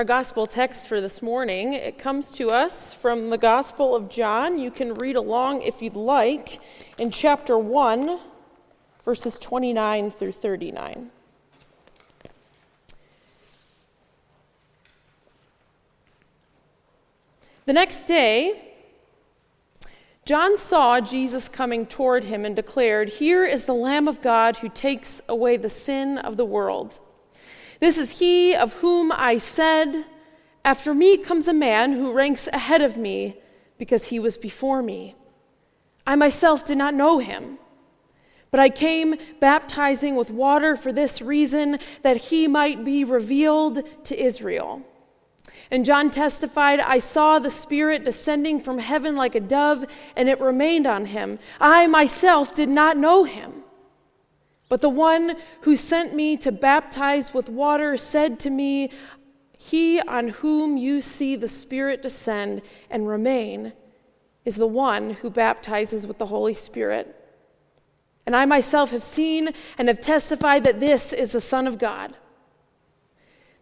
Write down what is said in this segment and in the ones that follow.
our gospel text for this morning. It comes to us from the Gospel of John. You can read along if you'd like in chapter 1, verses 29 through 39. The next day, John saw Jesus coming toward him and declared, Here is the Lamb of God who takes away the sin of the world. This is he of whom I said, After me comes a man who ranks ahead of me because he was before me. I myself did not know him, but I came baptizing with water for this reason, that he might be revealed to Israel. And John testified, I saw the Spirit descending from heaven like a dove, and it remained on him. I myself did not know him. But the one who sent me to baptize with water said to me, He on whom you see the Spirit descend and remain is the one who baptizes with the Holy Spirit. And I myself have seen and have testified that this is the Son of God.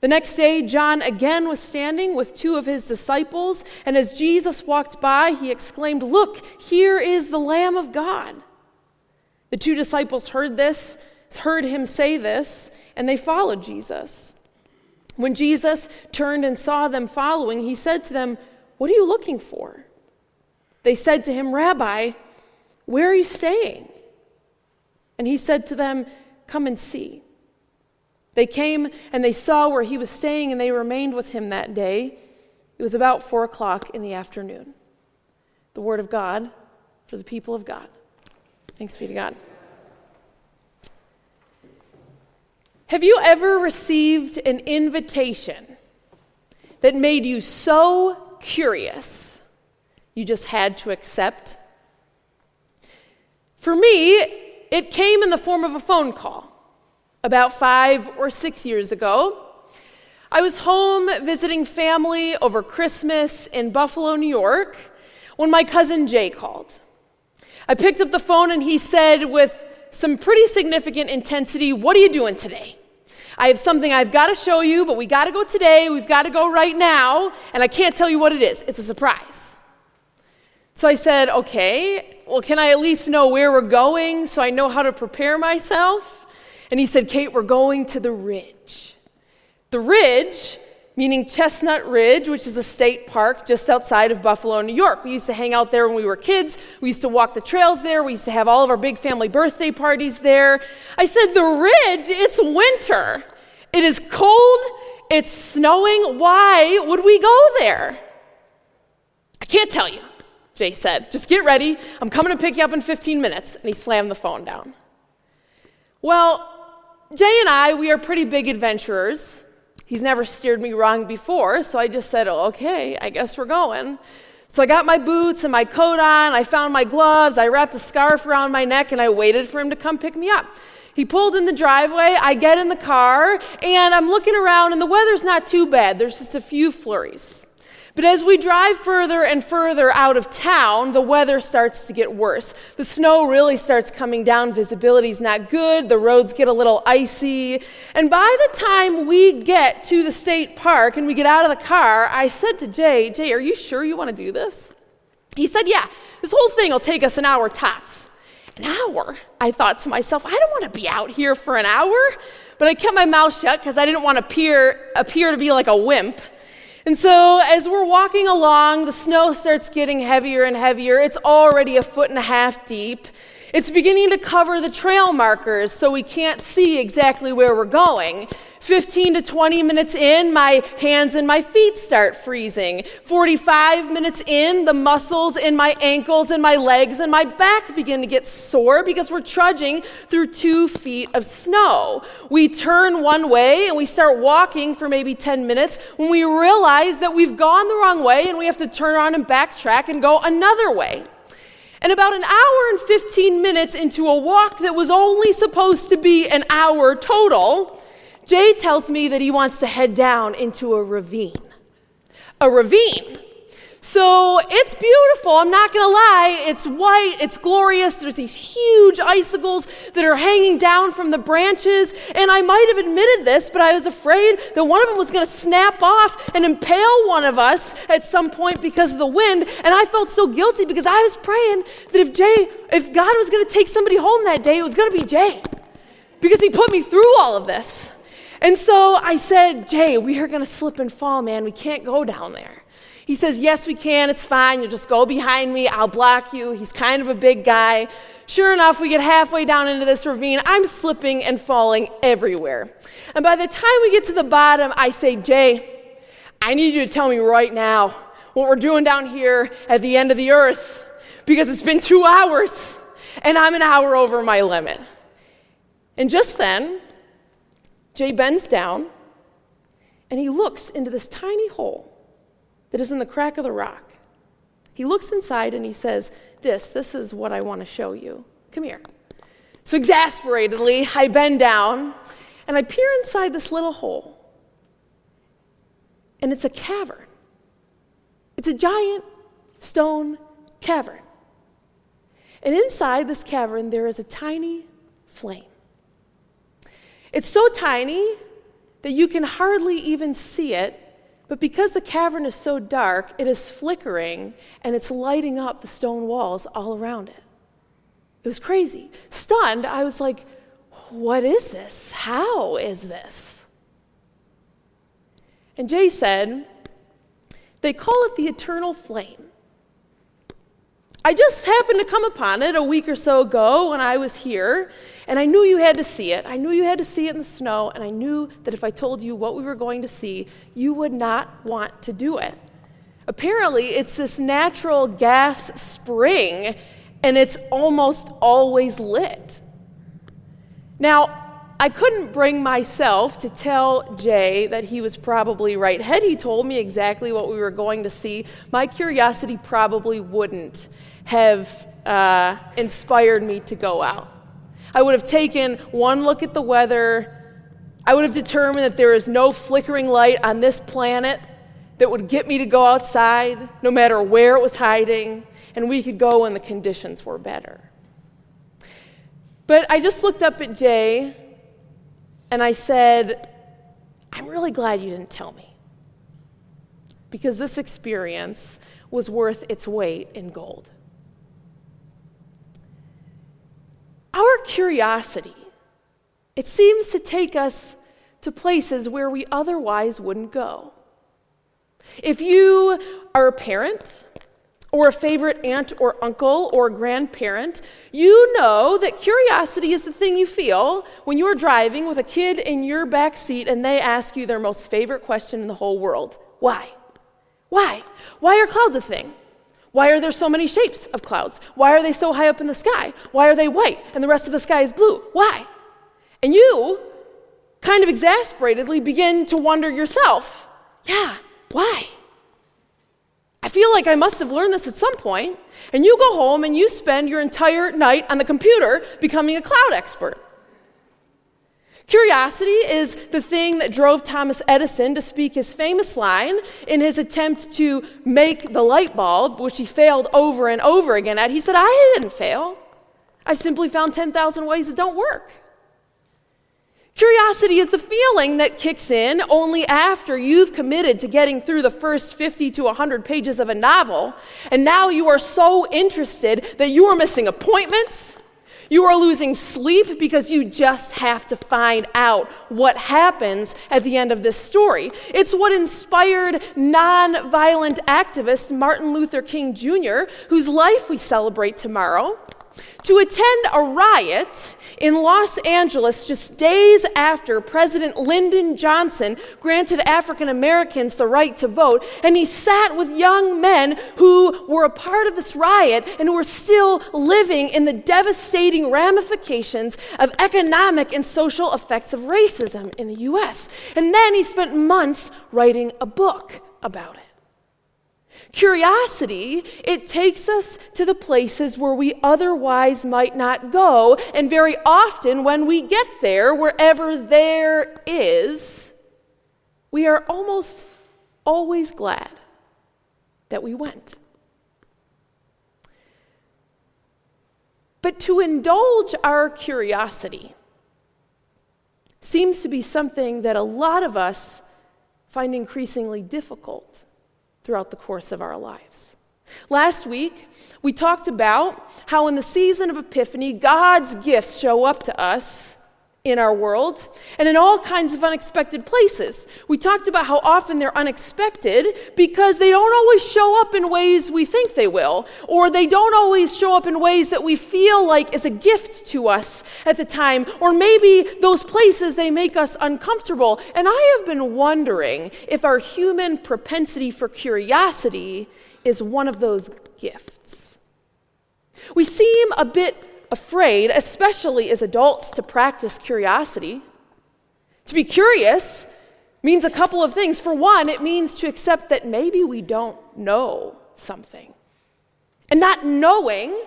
The next day, John again was standing with two of his disciples, and as Jesus walked by, he exclaimed, Look, here is the Lamb of God. The two disciples heard this, heard him say this, and they followed Jesus. When Jesus turned and saw them following, he said to them, What are you looking for? They said to him, Rabbi, where are you staying? And he said to them, Come and see. They came and they saw where he was staying, and they remained with him that day. It was about four o'clock in the afternoon. The word of God for the people of God. Thanks be to God. Have you ever received an invitation that made you so curious you just had to accept? For me, it came in the form of a phone call about five or six years ago. I was home visiting family over Christmas in Buffalo, New York, when my cousin Jay called. I picked up the phone and he said, with some pretty significant intensity, What are you doing today? I have something I've got to show you, but we got to go today. We've got to go right now, and I can't tell you what it is. It's a surprise. So I said, Okay, well, can I at least know where we're going so I know how to prepare myself? And he said, Kate, we're going to the ridge. The ridge meaning Chestnut Ridge, which is a state park just outside of Buffalo, New York. We used to hang out there when we were kids. We used to walk the trails there. We used to have all of our big family birthday parties there. I said, The ridge, it's winter. It is cold. It's snowing. Why would we go there? I can't tell you, Jay said. Just get ready. I'm coming to pick you up in 15 minutes. And he slammed the phone down. Well, Jay and I, we are pretty big adventurers. He's never steered me wrong before, so I just said, oh, okay, I guess we're going. So I got my boots and my coat on, I found my gloves, I wrapped a scarf around my neck, and I waited for him to come pick me up. He pulled in the driveway, I get in the car, and I'm looking around, and the weather's not too bad. There's just a few flurries. But as we drive further and further out of town, the weather starts to get worse. The snow really starts coming down, visibility's not good, the roads get a little icy. And by the time we get to the state park and we get out of the car, I said to Jay, Jay, are you sure you want to do this? He said, Yeah, this whole thing will take us an hour tops. An hour? I thought to myself, I don't want to be out here for an hour. But I kept my mouth shut because I didn't want to appear, appear to be like a wimp. And so, as we're walking along, the snow starts getting heavier and heavier. It's already a foot and a half deep. It's beginning to cover the trail markers so we can't see exactly where we're going. 15 to 20 minutes in, my hands and my feet start freezing. 45 minutes in, the muscles in my ankles and my legs and my back begin to get sore because we're trudging through two feet of snow. We turn one way and we start walking for maybe 10 minutes when we realize that we've gone the wrong way and we have to turn around and backtrack and go another way. And about an hour and 15 minutes into a walk that was only supposed to be an hour total, Jay tells me that he wants to head down into a ravine. A ravine. So it's beautiful, I'm not gonna lie. It's white, it's glorious. There's these huge icicles that are hanging down from the branches. And I might have admitted this, but I was afraid that one of them was gonna snap off and impale one of us at some point because of the wind. And I felt so guilty because I was praying that if Jay, if God was gonna take somebody home that day, it was gonna be Jay. Because he put me through all of this. And so I said, Jay, we are gonna slip and fall, man. We can't go down there. He says, Yes, we can. It's fine. You'll just go behind me. I'll block you. He's kind of a big guy. Sure enough, we get halfway down into this ravine. I'm slipping and falling everywhere. And by the time we get to the bottom, I say, Jay, I need you to tell me right now what we're doing down here at the end of the earth because it's been two hours and I'm an hour over my limit. And just then, Jay bends down and he looks into this tiny hole that is in the crack of the rock. He looks inside and he says, This, this is what I want to show you. Come here. So, exasperatedly, I bend down and I peer inside this little hole. And it's a cavern. It's a giant stone cavern. And inside this cavern, there is a tiny flame. It's so tiny that you can hardly even see it but because the cavern is so dark, it is flickering and it's lighting up the stone walls all around it. It was crazy. Stunned, I was like, What is this? How is this? And Jay said, They call it the eternal flame. I just happened to come upon it a week or so ago when I was here, and I knew you had to see it. I knew you had to see it in the snow, and I knew that if I told you what we were going to see, you would not want to do it. Apparently, it's this natural gas spring, and it's almost always lit. Now, I couldn't bring myself to tell Jay that he was probably right. Had he told me exactly what we were going to see, my curiosity probably wouldn't have uh, inspired me to go out. I would have taken one look at the weather. I would have determined that there is no flickering light on this planet that would get me to go outside, no matter where it was hiding, and we could go when the conditions were better. But I just looked up at Jay and I said, I'm really glad you didn't tell me. Because this experience was worth its weight in gold. Our curiosity, it seems to take us to places where we otherwise wouldn't go. If you are a parent, or a favorite aunt or uncle or grandparent, you know that curiosity is the thing you feel when you're driving with a kid in your back seat and they ask you their most favorite question in the whole world Why? Why? Why are clouds a thing? Why are there so many shapes of clouds? Why are they so high up in the sky? Why are they white and the rest of the sky is blue? Why? And you, kind of exasperatedly, begin to wonder yourself, yeah, why? I feel like I must have learned this at some point. And you go home and you spend your entire night on the computer becoming a cloud expert. Curiosity is the thing that drove Thomas Edison to speak his famous line in his attempt to make the light bulb, which he failed over and over again at. He said, I didn't fail. I simply found 10,000 ways it don't work. Curiosity is the feeling that kicks in only after you've committed to getting through the first 50 to 100 pages of a novel, and now you are so interested that you are missing appointments. You are losing sleep because you just have to find out what happens at the end of this story. It's what inspired nonviolent activist Martin Luther King Jr., whose life we celebrate tomorrow to attend a riot in Los Angeles just days after President Lyndon Johnson granted African Americans the right to vote. And he sat with young men who were a part of this riot and who were still living in the devastating ramifications of economic and social effects of racism in the US. And then he spent months writing a book about it. Curiosity, it takes us to the places where we otherwise might not go, and very often when we get there, wherever there is, we are almost always glad that we went. But to indulge our curiosity seems to be something that a lot of us find increasingly difficult throughout the course of our lives. Last week, we talked about how in the season of Epiphany, God's gifts show up to us in our world and in all kinds of unexpected places. We talked about how often they're unexpected because they don't always show up in ways we think they will, or they don't always show up in ways that we feel like is a gift to us at the time, or maybe those places they make us uncomfortable. And I have been wondering if our human propensity for curiosity is one of those gifts. We seem a bit afraid, especially as adults, to practice curiosity. To be curious means a couple of things. For one, it means to accept that maybe we don't know something. And not knowing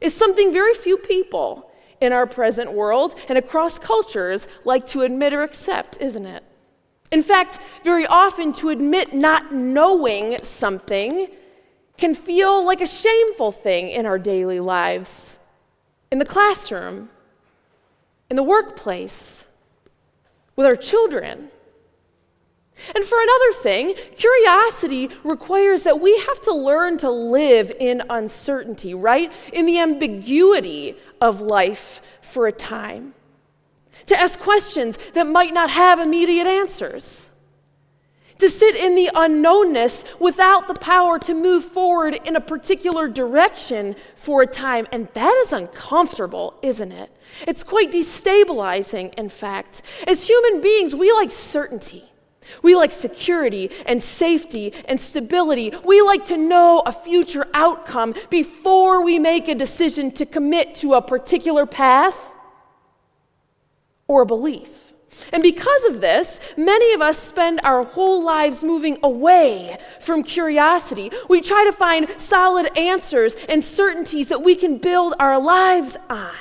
is something very few people in our present world and across cultures like to admit or accept, isn't it? In fact, very often to admit not knowing something can feel like a shameful thing in our daily lives in the classroom, in the workplace, with our children. And for another thing, curiosity requires that we have to learn to live in uncertainty, right? In the ambiguity of life for a time. To ask questions that might not have immediate answers to sit in the unknownness without the power to move forward in a particular direction for a time. And that is uncomfortable, isn't it? It's quite destabilizing, in fact. As human beings, we like certainty. We like security and safety and stability. We like to know a future outcome before we make a decision to commit to a particular path or a belief. And because of this, many of us spend our whole lives moving away from curiosity. We try to find solid answers and certainties that we can build our lives on.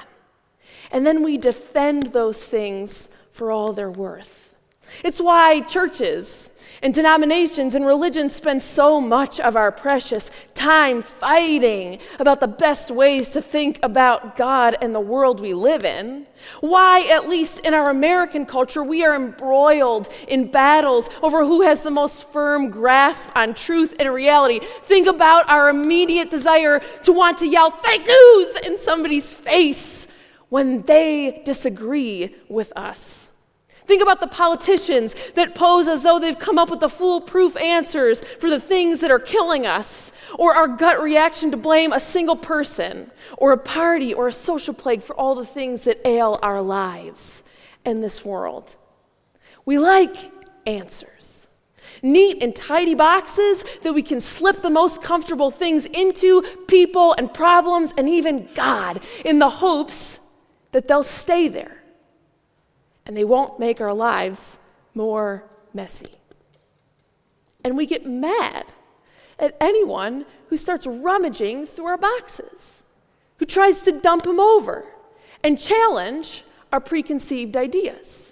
And then we defend those things for all they're worth. It's why churches and denominations and religions spend so much of our precious time fighting about the best ways to think about God and the world we live in. Why, at least in our American culture, we are embroiled in battles over who has the most firm grasp on truth and reality. Think about our immediate desire to want to yell fake news in somebody's face when they disagree with us. Think about the politicians that pose as though they've come up with the foolproof answers for the things that are killing us, or our gut reaction to blame a single person, or a party, or a social plague for all the things that ail our lives in this world. We like answers. Neat and tidy boxes that we can slip the most comfortable things into, people and problems, and even God, in the hopes that they'll stay there and they won't make our lives more messy. And we get mad at anyone who starts rummaging through our boxes, who tries to dump them over and challenge our preconceived ideas.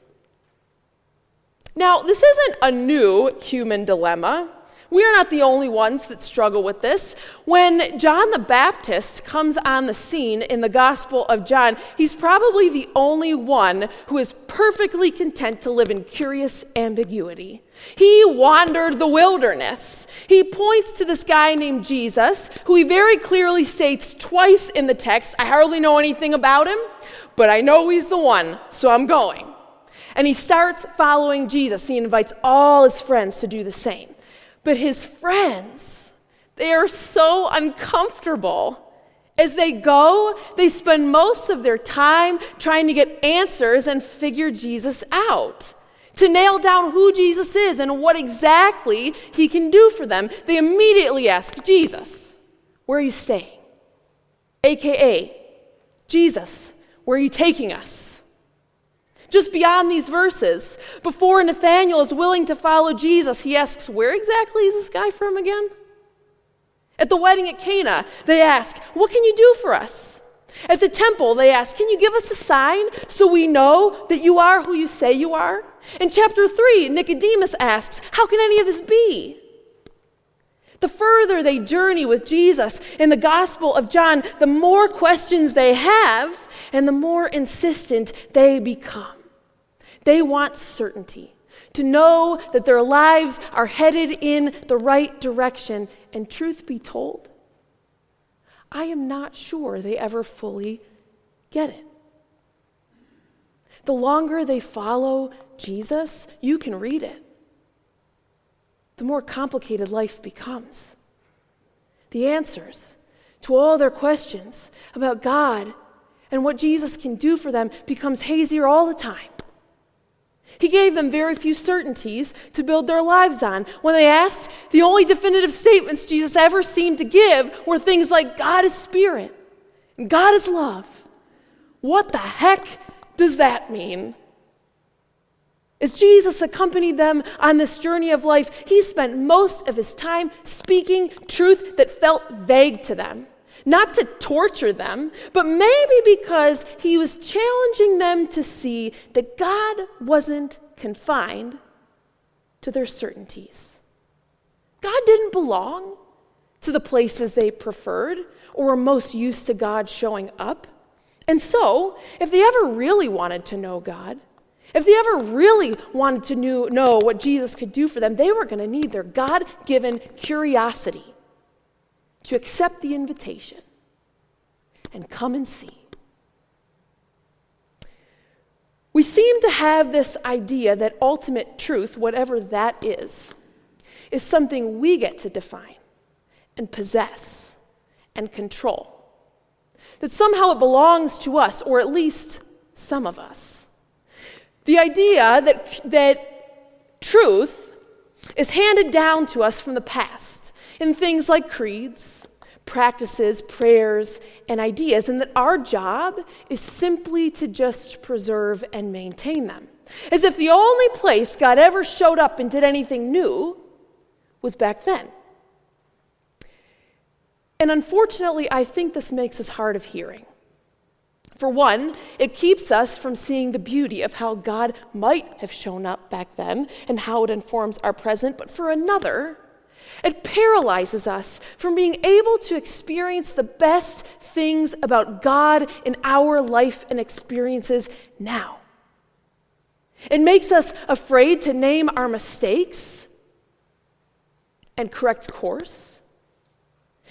Now, this isn't a new human dilemma. We are not the only ones that struggle with this. When John the Baptist comes on the scene in the Gospel of John, he's probably the only one who is perfectly content to live in curious ambiguity. He wandered the wilderness. He points to this guy named Jesus, who he very clearly states twice in the text I hardly know anything about him, but I know he's the one, so I'm going. And he starts following Jesus. He invites all his friends to do the same. But his friends, they are so uncomfortable. As they go, they spend most of their time trying to get answers and figure Jesus out. To nail down who Jesus is and what exactly he can do for them, they immediately ask Jesus, Where are you staying? AKA, Jesus, where are you taking us? Just beyond these verses, before Nathanael is willing to follow Jesus, he asks, Where exactly is this guy from again? At the wedding at Cana, they ask, What can you do for us? At the temple, they ask, Can you give us a sign so we know that you are who you say you are? In chapter 3, Nicodemus asks, How can any of this be? The further they journey with Jesus in the Gospel of John, the more questions they have and the more insistent they become. They want certainty, to know that their lives are headed in the right direction. And truth be told, I am not sure they ever fully get it. The longer they follow Jesus, you can read it, the more complicated life becomes. The answers to all their questions about God and what Jesus can do for them becomes hazier all the time. He gave them very few certainties to build their lives on. When they asked, the only definitive statements Jesus ever seemed to give were things like God is spirit and God is love. What the heck does that mean? As Jesus accompanied them on this journey of life, he spent most of his time speaking truth that felt vague to them. Not to torture them, but maybe because he was challenging them to see that God wasn't confined to their certainties. God didn't belong to the places they preferred or were most used to God showing up. And so, if they ever really wanted to know God, if they ever really wanted to know what Jesus could do for them, they were going to need their God given curiosity to accept the invitation and come and see. We seem to have this idea that ultimate truth, whatever that is, is something we get to define and possess and control. That somehow it belongs to us, or at least some of us. The idea that, that truth is handed down to us from the past in things like creeds, practices, prayers, and ideas, and that our job is simply to just preserve and maintain them. As if the only place God ever showed up and did anything new was back then. And unfortunately, I think this makes us hard of hearing. For one, it keeps us from seeing the beauty of how God might have shown up back then and how it informs our present. But for another, it paralyzes us from being able to experience the best things about God in our life and experiences now. It makes us afraid to name our mistakes and correct course.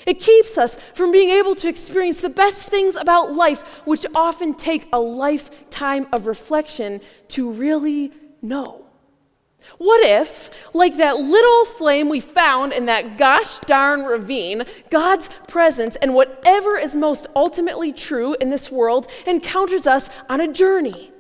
It keeps us from being able to experience the best things about life, which often take a lifetime of reflection to really know. What if, like that little flame we found in that gosh darn ravine, God's presence and whatever is most ultimately true in this world encounters us on a journey?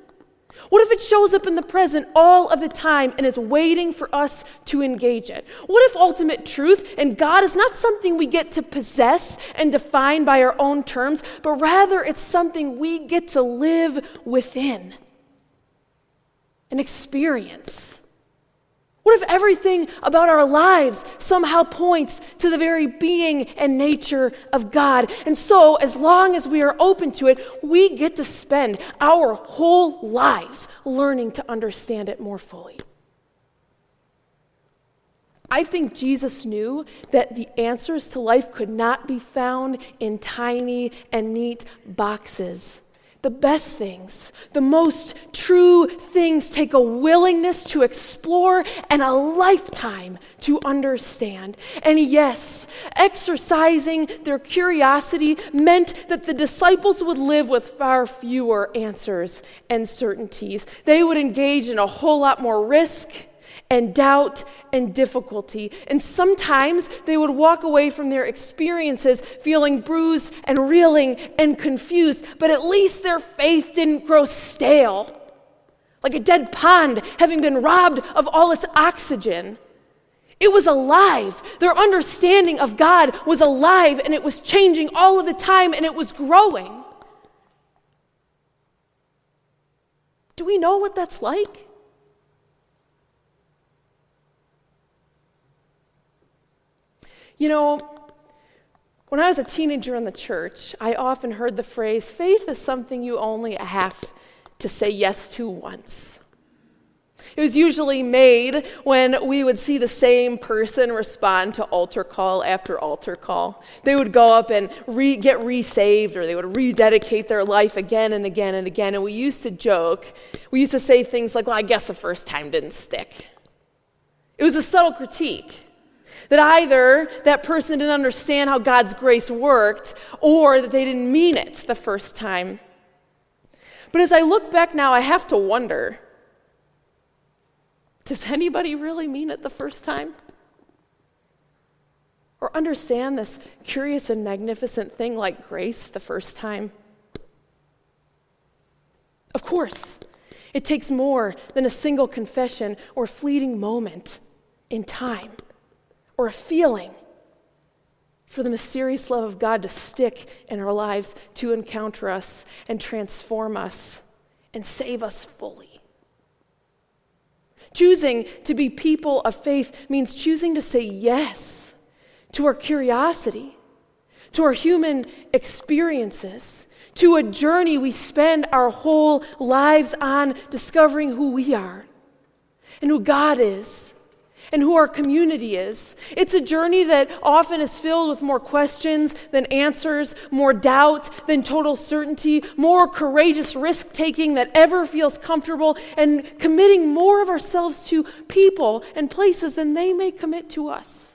What if it shows up in the present all of the time and is waiting for us to engage it? What if ultimate truth and God is not something we get to possess and define by our own terms, but rather it's something we get to live within and experience? What if everything about our lives somehow points to the very being and nature of God? And so, as long as we are open to it, we get to spend our whole lives learning to understand it more fully. I think Jesus knew that the answers to life could not be found in tiny and neat boxes. The best things, the most true things take a willingness to explore and a lifetime to understand. And yes, exercising their curiosity meant that the disciples would live with far fewer answers and certainties. They would engage in a whole lot more risk and doubt and difficulty. And sometimes they would walk away from their experiences feeling bruised and reeling and confused, but at least their faith didn't grow stale, like a dead pond having been robbed of all its oxygen. It was alive. Their understanding of God was alive and it was changing all of the time and it was growing. Do we know what that's like? You know, when I was a teenager in the church, I often heard the phrase faith is something you only have to say yes to once. It was usually made when we would see the same person respond to altar call after altar call. They would go up and re- get resaved or they would rededicate their life again and again and again. And we used to joke, we used to say things like, well, I guess the first time didn't stick. It was a subtle critique. That either that person didn't understand how God's grace worked or that they didn't mean it the first time. But as I look back now, I have to wonder does anybody really mean it the first time? Or understand this curious and magnificent thing like grace the first time? Of course, it takes more than a single confession or fleeting moment in time or a feeling for the mysterious love of God to stick in our lives, to encounter us and transform us and save us fully. Choosing to be people of faith means choosing to say yes to our curiosity, to our human experiences, to a journey we spend our whole lives on discovering who we are and who God is and who our community is. It's a journey that often is filled with more questions than answers, more doubt than total certainty, more courageous risk taking that ever feels comfortable, and committing more of ourselves to people and places than they may commit to us.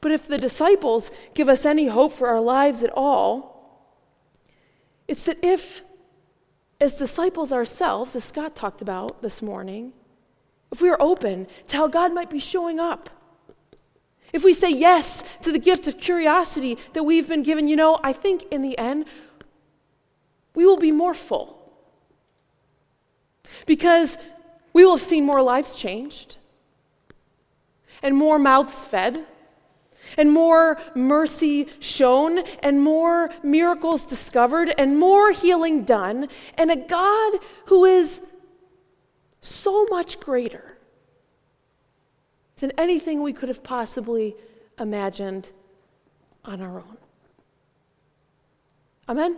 But if the disciples give us any hope for our lives at all, it's that if, as disciples ourselves, as Scott talked about this morning, if we are open to how God might be showing up, if we say yes to the gift of curiosity that we've been given, you know, I think in the end, we will be more full. Because we will have seen more lives changed, and more mouths fed, and more mercy shown, and more miracles discovered, and more healing done, and a God who is so much greater than anything we could have possibly imagined on our own. Amen?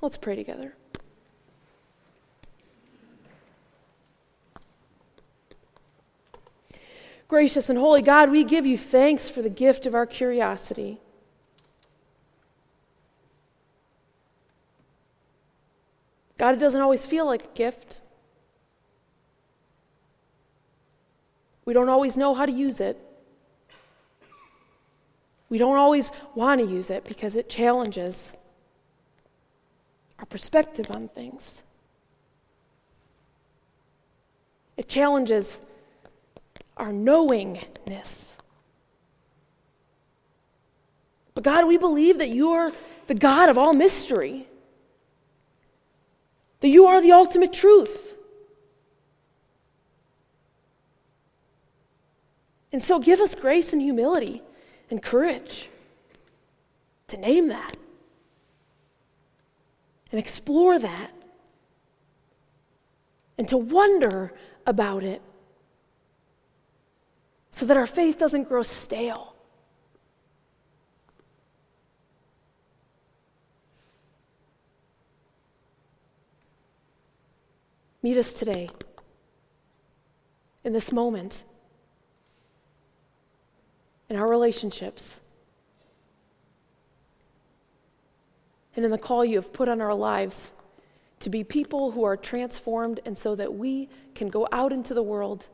Let's pray together. Gracious and holy God, we give you thanks for the gift of our curiosity. God, it doesn't always feel like a gift. We don't always know how to use it. We don't always want to use it because it challenges our perspective on things. It challenges our knowingness. But God, we believe that you are the God of all mystery that you are the ultimate truth. And so give us grace and humility and courage to name that and explore that and to wonder about it so that our faith doesn't grow stale. Meet us today, in this moment, in our relationships, and in the call you have put on our lives to be people who are transformed, and so that we can go out into the world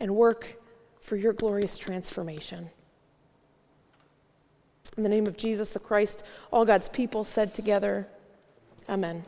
and work for your glorious transformation. In the name of Jesus the Christ, all God's people said together, Amen.